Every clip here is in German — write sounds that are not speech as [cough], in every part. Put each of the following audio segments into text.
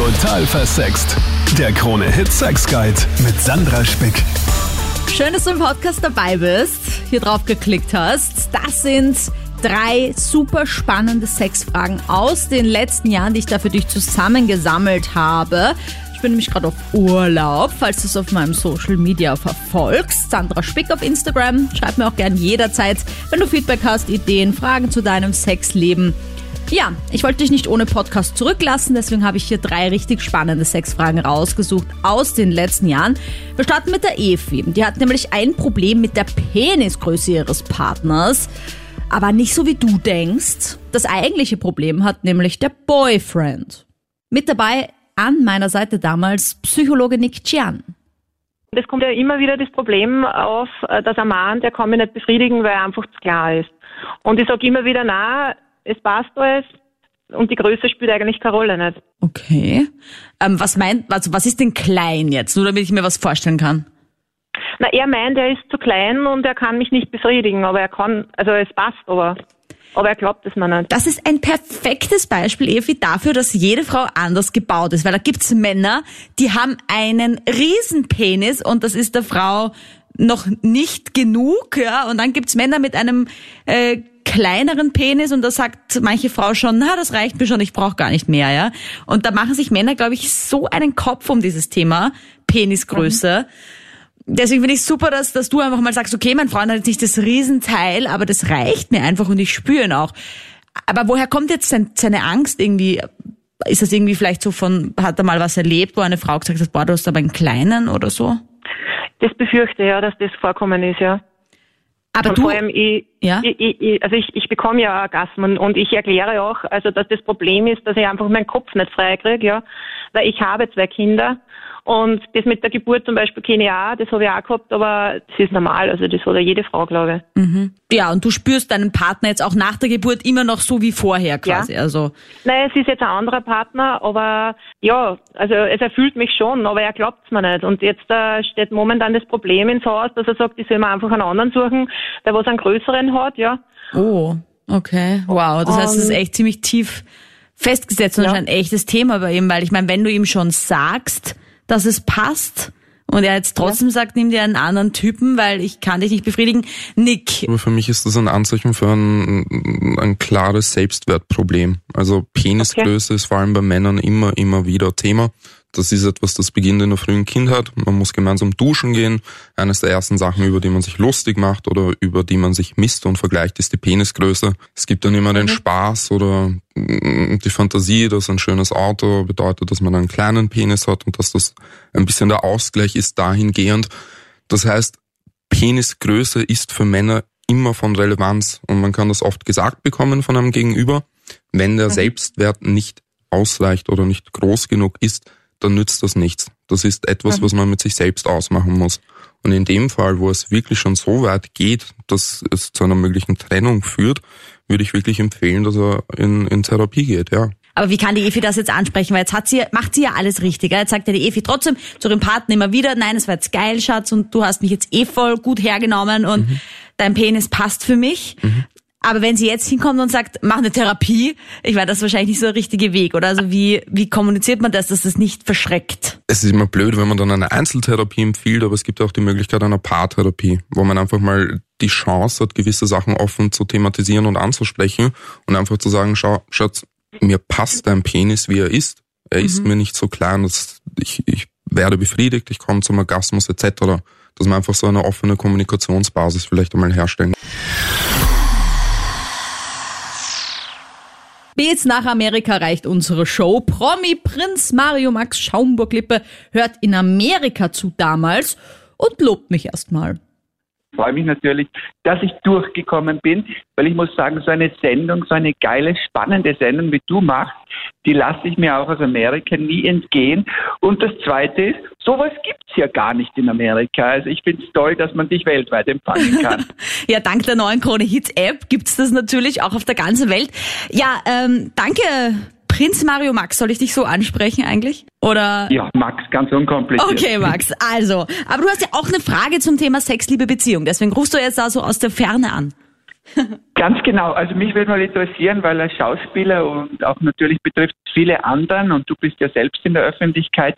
Total versext. Der Krone Hit Sex Guide mit Sandra Spick. Schön, dass du im Podcast dabei bist, hier drauf geklickt hast. Das sind drei super spannende Sexfragen aus den letzten Jahren, die ich da für dich zusammengesammelt habe. Ich bin nämlich gerade auf Urlaub, falls du es auf meinem Social Media verfolgst. Sandra Spick auf Instagram. Schreib mir auch gern jederzeit, wenn du Feedback hast, Ideen, Fragen zu deinem Sexleben. Ja, ich wollte dich nicht ohne Podcast zurücklassen, deswegen habe ich hier drei richtig spannende Sexfragen rausgesucht aus den letzten Jahren. Wir starten mit der Efi. Die hat nämlich ein Problem mit der Penisgröße ihres Partners. Aber nicht so wie du denkst. Das eigentliche Problem hat nämlich der Boyfriend. Mit dabei an meiner Seite damals Psychologe Nick Chian. Es kommt ja immer wieder das Problem auf, äh, dass ein Mann, der kann mich nicht befriedigen, weil er einfach zu klar ist. Und ich sage immer wieder, na, es passt alles und die Größe spielt eigentlich keine Rolle nicht. Okay. Ähm, was meint, also was ist denn klein jetzt? Nur damit ich mir was vorstellen kann. Na, er meint, er ist zu klein und er kann mich nicht befriedigen, aber er kann, also es passt, aber, aber er glaubt es mir nicht. Das ist ein perfektes Beispiel, Evi, dafür, dass jede Frau anders gebaut ist. Weil da gibt's Männer, die haben einen Riesenpenis und das ist der Frau noch nicht genug, ja. Und dann gibt's Männer mit einem äh, kleineren Penis und da sagt manche Frau schon, na, das reicht mir schon, ich brauche gar nicht mehr, ja. Und da machen sich Männer, glaube ich, so einen Kopf um dieses Thema Penisgröße. Mhm. Deswegen finde ich super, dass, dass du einfach mal sagst, okay, mein Freund hat jetzt nicht das Riesenteil, aber das reicht mir einfach und ich spüre ihn auch. Aber woher kommt jetzt sein, seine Angst irgendwie? Ist das irgendwie vielleicht so von, hat er mal was erlebt, wo eine Frau gesagt hat, boah, du hast aber einen kleinen oder so? Das befürchte ja, dass das vorkommen ist, ja. Aber und du, vor allem, ich, ja? ich, ich, also ich, ich bekomme ja Orgasmen und ich erkläre auch, also dass das Problem ist, dass ich einfach meinen Kopf nicht frei kriege, ja, weil ich habe zwei Kinder und das mit der Geburt zum Beispiel kenne ich auch, das habe ich auch gehabt, aber das ist normal, also das hat ja jede Frau, glaube ich. Mhm. Ja, und du spürst deinen Partner jetzt auch nach der Geburt immer noch so wie vorher quasi, ja. also. Nein, es ist jetzt ein anderer Partner, aber ja, also es erfüllt mich schon, aber er glaubt es mir nicht. Und jetzt äh, steht momentan das Problem ins Haus, dass er sagt, ich soll mir einfach einen anderen suchen, der was einen größeren hat, ja. Oh, okay, wow, das heißt, es ist echt ziemlich tief festgesetzt und Ja. ist ein echtes Thema bei ihm, weil ich meine, wenn du ihm schon sagst, dass es passt. Und er jetzt trotzdem sagt, nimm dir einen anderen Typen, weil ich kann dich nicht befriedigen, Nick, Aber für mich ist das ein Anzeichen für ein, ein klares Selbstwertproblem. Also Penisgröße ist vor allem bei Männern immer, immer wieder Thema. Das ist etwas, das beginnt in der frühen Kindheit. Man muss gemeinsam duschen gehen. Eines der ersten Sachen, über die man sich lustig macht oder über die man sich misst und vergleicht, ist die Penisgröße. Es gibt dann immer den Spaß oder mm, die Fantasie, dass ein schönes Auto bedeutet, dass man einen kleinen Penis hat und dass das ein bisschen der Ausgleich ist dahingehend. Das heißt, Penisgröße ist für Männer immer von Relevanz und man kann das oft gesagt bekommen von einem Gegenüber. Wenn der Selbstwert nicht ausreicht oder nicht groß genug ist, dann nützt das nichts. Das ist etwas, was man mit sich selbst ausmachen muss. Und in dem Fall, wo es wirklich schon so weit geht, dass es zu einer möglichen Trennung führt, würde ich wirklich empfehlen, dass er in, in Therapie geht, ja. Aber wie kann die Efi das jetzt ansprechen? Weil jetzt hat sie, macht sie ja alles richtig. Jetzt sagt ja die Efi trotzdem zu ihrem Partner immer wieder, nein, es war jetzt geil, Schatz, und du hast mich jetzt eh voll gut hergenommen und dein Penis passt für mich. Aber wenn sie jetzt hinkommt und sagt, mach eine Therapie, ich meine, das ist wahrscheinlich nicht so der richtige Weg, oder? Also wie, wie kommuniziert man das, dass das nicht verschreckt? Es ist immer blöd, wenn man dann eine Einzeltherapie empfiehlt, aber es gibt auch die Möglichkeit einer Paartherapie, wo man einfach mal die Chance hat, gewisse Sachen offen zu thematisieren und anzusprechen und einfach zu sagen, schau, Schatz, mir passt dein Penis, wie er ist. Er ist mir nicht so klein, dass ich, ich werde befriedigt, ich komme zum Orgasmus etc. Dass man einfach so eine offene Kommunikationsbasis vielleicht einmal herstellen Bis nach Amerika reicht unsere Show. Promi Prinz Mario Max Schaumburg-Lippe hört in Amerika zu damals und lobt mich erstmal. Freue mich natürlich, dass ich durchgekommen bin, weil ich muss sagen, so eine Sendung, so eine geile, spannende Sendung, wie du machst, die lasse ich mir auch aus Amerika nie entgehen. Und das Zweite ist, sowas gibt's ja gar nicht in Amerika. Also ich finde es toll, dass man dich weltweit empfangen kann. [laughs] Ja, dank der neuen Krone Hits App gibt's das natürlich auch auf der ganzen Welt. Ja, ähm, danke, Prinz Mario Max. Soll ich dich so ansprechen eigentlich? Oder? ja, Max, ganz unkompliziert. Okay, Max. Also, aber du hast ja auch eine Frage zum Thema Sex, Liebe, Beziehung. Deswegen rufst du jetzt da so aus der Ferne an. [laughs] Ganz genau. Also mich würde mal interessieren, weil er Schauspieler und auch natürlich betrifft viele anderen und du bist ja selbst in der Öffentlichkeit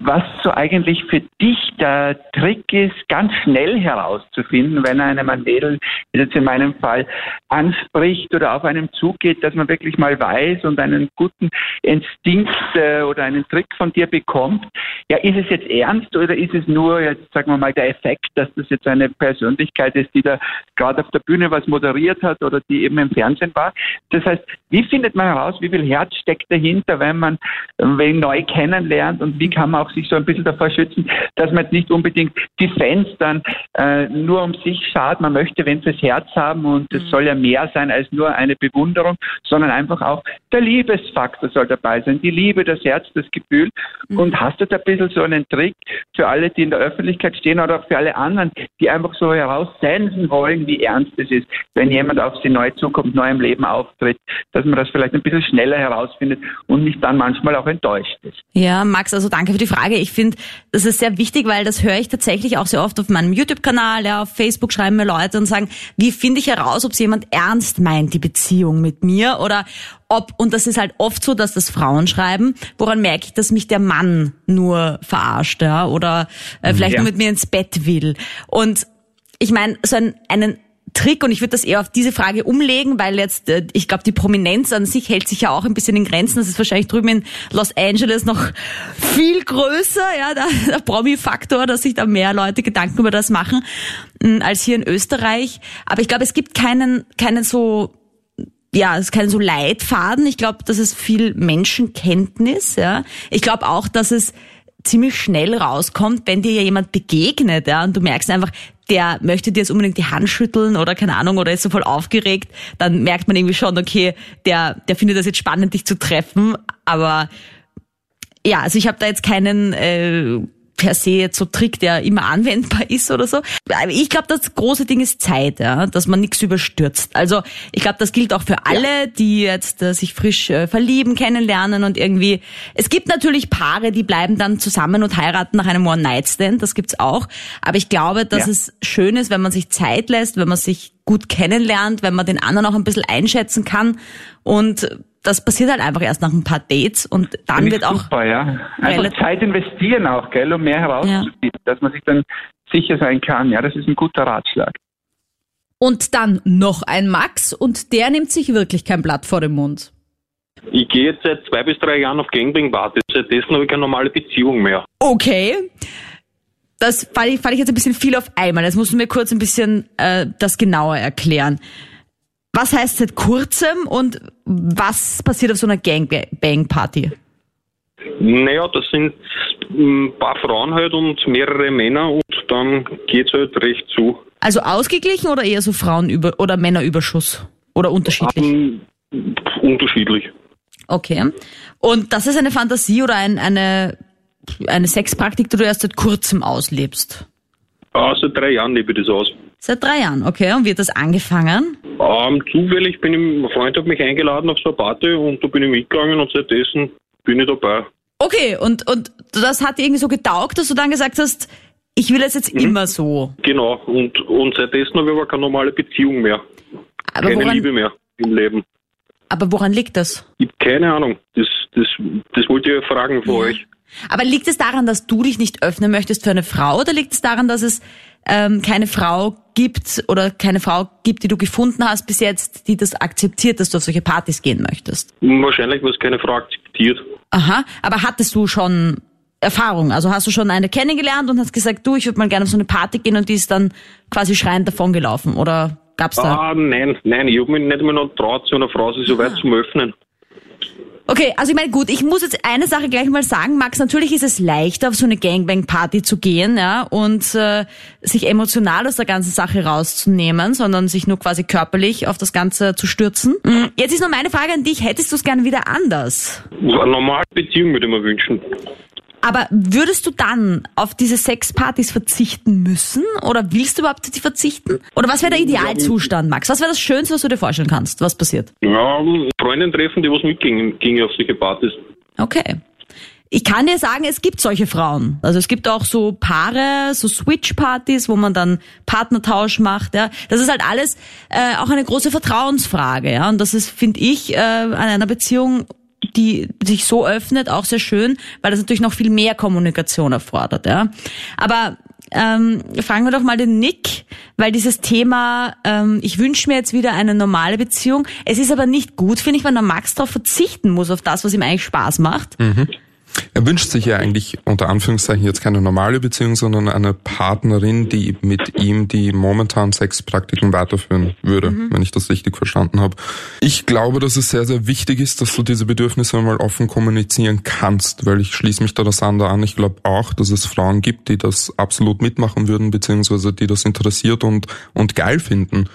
was so eigentlich für dich der Trick ist, ganz schnell herauszufinden, wenn einem ein Mädel, jetzt in meinem Fall, anspricht oder auf einem zugeht, dass man wirklich mal weiß und einen guten Instinkt äh, oder einen Trick von dir bekommt. Ja, ist es jetzt ernst oder ist es nur, jetzt sagen wir mal, der Effekt, dass das jetzt eine Persönlichkeit ist, die da gerade auf der Bühne was moderiert hat oder die eben im Fernsehen war? Das heißt, wie findet man heraus, wie viel Herz steckt dahinter, wenn man wen neu kennenlernt und wie kann man auch sich so ein bisschen davor schützen, dass man jetzt nicht unbedingt die Fans dann äh, nur um sich schaut. Man möchte wenn fürs Herz haben und es mhm. soll ja mehr sein als nur eine Bewunderung, sondern einfach auch der Liebesfaktor soll dabei sein. Die Liebe, das Herz, das Gefühl. Mhm. Und hast du da ein bisschen so einen Trick für alle, die in der Öffentlichkeit stehen oder auch für alle anderen, die einfach so heraussensen wollen, wie ernst es ist, wenn jemand auf sie neu zukommt, neu im Leben auftritt, dass man das vielleicht ein bisschen schneller herausfindet und nicht dann manchmal auch enttäuscht ist. Ja, Max, also danke für die Frage. Ich finde, das ist sehr wichtig, weil das höre ich tatsächlich auch sehr oft auf meinem YouTube-Kanal, ja, auf Facebook schreiben mir Leute und sagen, wie finde ich heraus, ob es jemand ernst meint, die Beziehung mit mir oder ob, und das ist halt oft so, dass das Frauen schreiben, woran merke ich, dass mich der Mann nur verarscht, ja, oder äh, vielleicht ja. nur mit mir ins Bett will. Und ich meine, so einen, einen Trick und ich würde das eher auf diese Frage umlegen, weil jetzt, äh, ich glaube, die Prominenz an sich hält sich ja auch ein bisschen in Grenzen. Das ist wahrscheinlich drüben in Los Angeles noch viel größer, ja, der, [laughs] der Promi-Faktor, dass sich da mehr Leute Gedanken über das machen, mm, als hier in Österreich. Aber ich glaube, es gibt keinen, keinen so ja, es ist kein so Leitfaden. Ich glaube, das ist viel Menschenkenntnis. Ja, ich glaube auch, dass es ziemlich schnell rauskommt, wenn dir ja jemand begegnet, ja, und du merkst einfach, der möchte dir jetzt unbedingt die Hand schütteln oder keine Ahnung oder ist so voll aufgeregt, dann merkt man irgendwie schon, okay, der, der findet das jetzt spannend, dich zu treffen, aber ja, also ich habe da jetzt keinen äh, per se jetzt so Trick, der immer anwendbar [laughs] ist oder so. Ich glaube, das große Ding ist Zeit, ja, dass man nichts überstürzt. Also ich glaube, das gilt auch für alle, die jetzt äh, sich frisch äh, verlieben, kennenlernen und irgendwie. Es gibt natürlich Paare, die bleiben dann zusammen und heiraten nach einem One-Night-Stand, das gibt's auch. Aber ich glaube, dass ja. es schön ist, wenn man sich Zeit lässt, wenn man sich gut kennenlernt, wenn man den anderen auch ein bisschen einschätzen kann und das passiert halt einfach erst nach ein paar Dates und dann Finde wird auch. Super, ja. Einfach Zeit investieren auch, gell, um mehr herauszufinden, ja. dass man sich dann sicher sein kann. Ja, das ist ein guter Ratschlag. Und dann noch ein Max und der nimmt sich wirklich kein Blatt vor den Mund. Ich gehe jetzt seit zwei bis drei Jahren auf Gangbang-Partys. Seitdessen habe ich keine normale Beziehung mehr. Okay. Das fand ich, fand ich jetzt ein bisschen viel auf einmal. Jetzt musst du mir kurz ein bisschen äh, das genauer erklären. Was heißt seit kurzem und was passiert auf so einer Gangbang-Party? Naja, das sind ein paar Frauen halt und mehrere Männer und dann geht's halt recht zu. Also ausgeglichen oder eher so Frauenüber- oder Männerüberschuss? Oder unterschiedlich? Um, unterschiedlich. Okay. Und das ist eine Fantasie oder ein, eine, eine Sexpraktik, die du erst seit kurzem auslebst? Ah, seit drei Jahren lebe ich das aus. Seit drei Jahren, okay. Und wie hat das angefangen? Ähm, zufällig bin ich, mein Freund hat mich eingeladen auf so eine Party und da bin ich mitgegangen und seitdessen bin ich dabei. Okay, und, und das hat dir irgendwie so getaugt, dass du dann gesagt hast, ich will es jetzt mhm. immer so. Genau, und, und seitdessen habe ich aber keine normale Beziehung mehr. Aber keine woran, Liebe mehr im Leben. Aber woran liegt das? Ich habe keine Ahnung. Das, das, das wollte ich fragen von ja. euch. Aber liegt es daran, dass du dich nicht öffnen möchtest für eine Frau oder liegt es daran, dass es ähm, keine Frau gibt oder keine Frau gibt, die du gefunden hast bis jetzt, die das akzeptiert, dass du auf solche Partys gehen möchtest? Wahrscheinlich, weil es keine Frau akzeptiert. Aha, aber hattest du schon Erfahrung? Also hast du schon eine kennengelernt und hast gesagt, du, ich würde mal gerne auf so eine Party gehen und die ist dann quasi schreiend davongelaufen oder gab's da? Ah, nein, nein, ich habe mich nicht mehr noch traut, zu einer Frau sich so weit ah. zu öffnen. Okay, also ich meine, gut, ich muss jetzt eine Sache gleich mal sagen, Max, natürlich ist es leichter, auf so eine Gangbang-Party zu gehen, ja, und äh, sich emotional aus der ganzen Sache rauszunehmen, sondern sich nur quasi körperlich auf das Ganze zu stürzen. Mhm. Jetzt ist noch meine Frage an dich, hättest du es gerne wieder anders? Eine normale Beziehung würde ich mir wünschen. Aber würdest du dann auf diese Sexpartys verzichten müssen? Oder willst du überhaupt auf die verzichten? Oder was wäre der Idealzustand, Max? Was wäre das Schönste, was du dir vorstellen kannst? Was passiert? Ja, Freundin treffen, die was mitgingen, gingen auf solche Partys. Okay. Ich kann dir sagen, es gibt solche Frauen. Also es gibt auch so Paare, so Switch-Partys, wo man dann Partnertausch macht. Ja, das ist halt alles äh, auch eine große Vertrauensfrage. Ja, und das ist, finde ich, äh, an einer Beziehung die sich so öffnet, auch sehr schön, weil das natürlich noch viel mehr Kommunikation erfordert. Ja. Aber ähm, fragen wir doch mal den Nick, weil dieses Thema, ähm, ich wünsche mir jetzt wieder eine normale Beziehung. Es ist aber nicht gut, finde ich, wenn der Max darauf verzichten muss, auf das, was ihm eigentlich Spaß macht. Mhm. Er wünscht sich ja eigentlich unter Anführungszeichen jetzt keine normale Beziehung, sondern eine Partnerin, die mit ihm die momentanen Sexpraktiken weiterführen würde, mhm. wenn ich das richtig verstanden habe. Ich glaube, dass es sehr, sehr wichtig ist, dass du diese Bedürfnisse einmal offen kommunizieren kannst, weil ich schließe mich da das andere an. Ich glaube auch, dass es Frauen gibt, die das absolut mitmachen würden, beziehungsweise die das interessiert und, und geil finden.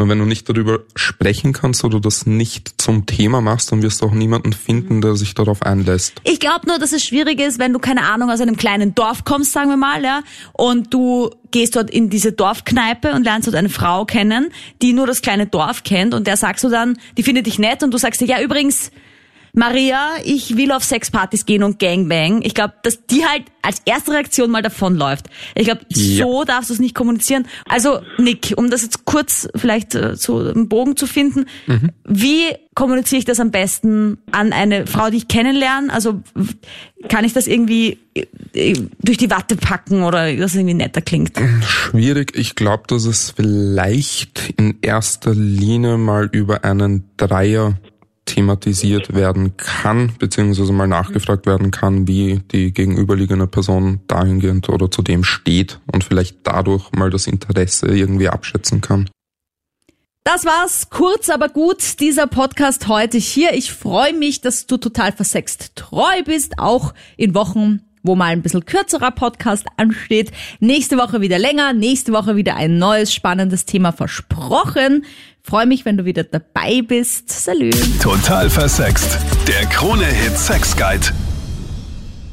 Nur wenn du nicht darüber sprechen kannst oder das nicht zum Thema machst, dann wirst du auch niemanden finden, der sich darauf einlässt. Ich glaube nur, dass es schwierig ist, wenn du keine Ahnung aus einem kleinen Dorf kommst, sagen wir mal, ja, und du gehst dort in diese Dorfkneipe und lernst dort eine Frau kennen, die nur das kleine Dorf kennt und der sagst du dann, die findet dich nett und du sagst dir, ja übrigens, Maria, ich will auf Sexpartys gehen und Gangbang. Ich glaube, dass die halt als erste Reaktion mal davonläuft. Ich glaube, ja. so darfst du es nicht kommunizieren. Also, Nick, um das jetzt kurz vielleicht äh, so einen Bogen zu finden, mhm. wie kommuniziere ich das am besten an eine Frau, die ich kennenlerne? Also, kann ich das irgendwie äh, durch die Watte packen oder das irgendwie netter klingt? Schwierig. Ich glaube, dass es vielleicht in erster Linie mal über einen Dreier thematisiert werden kann, beziehungsweise mal nachgefragt werden kann, wie die gegenüberliegende Person dahingehend oder zu dem steht und vielleicht dadurch mal das Interesse irgendwie abschätzen kann. Das war's, kurz aber gut, dieser Podcast heute hier. Ich freue mich, dass du total versext treu bist, auch in Wochen, wo mal ein bisschen kürzerer Podcast ansteht. Nächste Woche wieder länger, nächste Woche wieder ein neues spannendes Thema versprochen. Freue mich, wenn du wieder dabei bist. Salü. Total versext. Der Krone-Hit Sex Guide.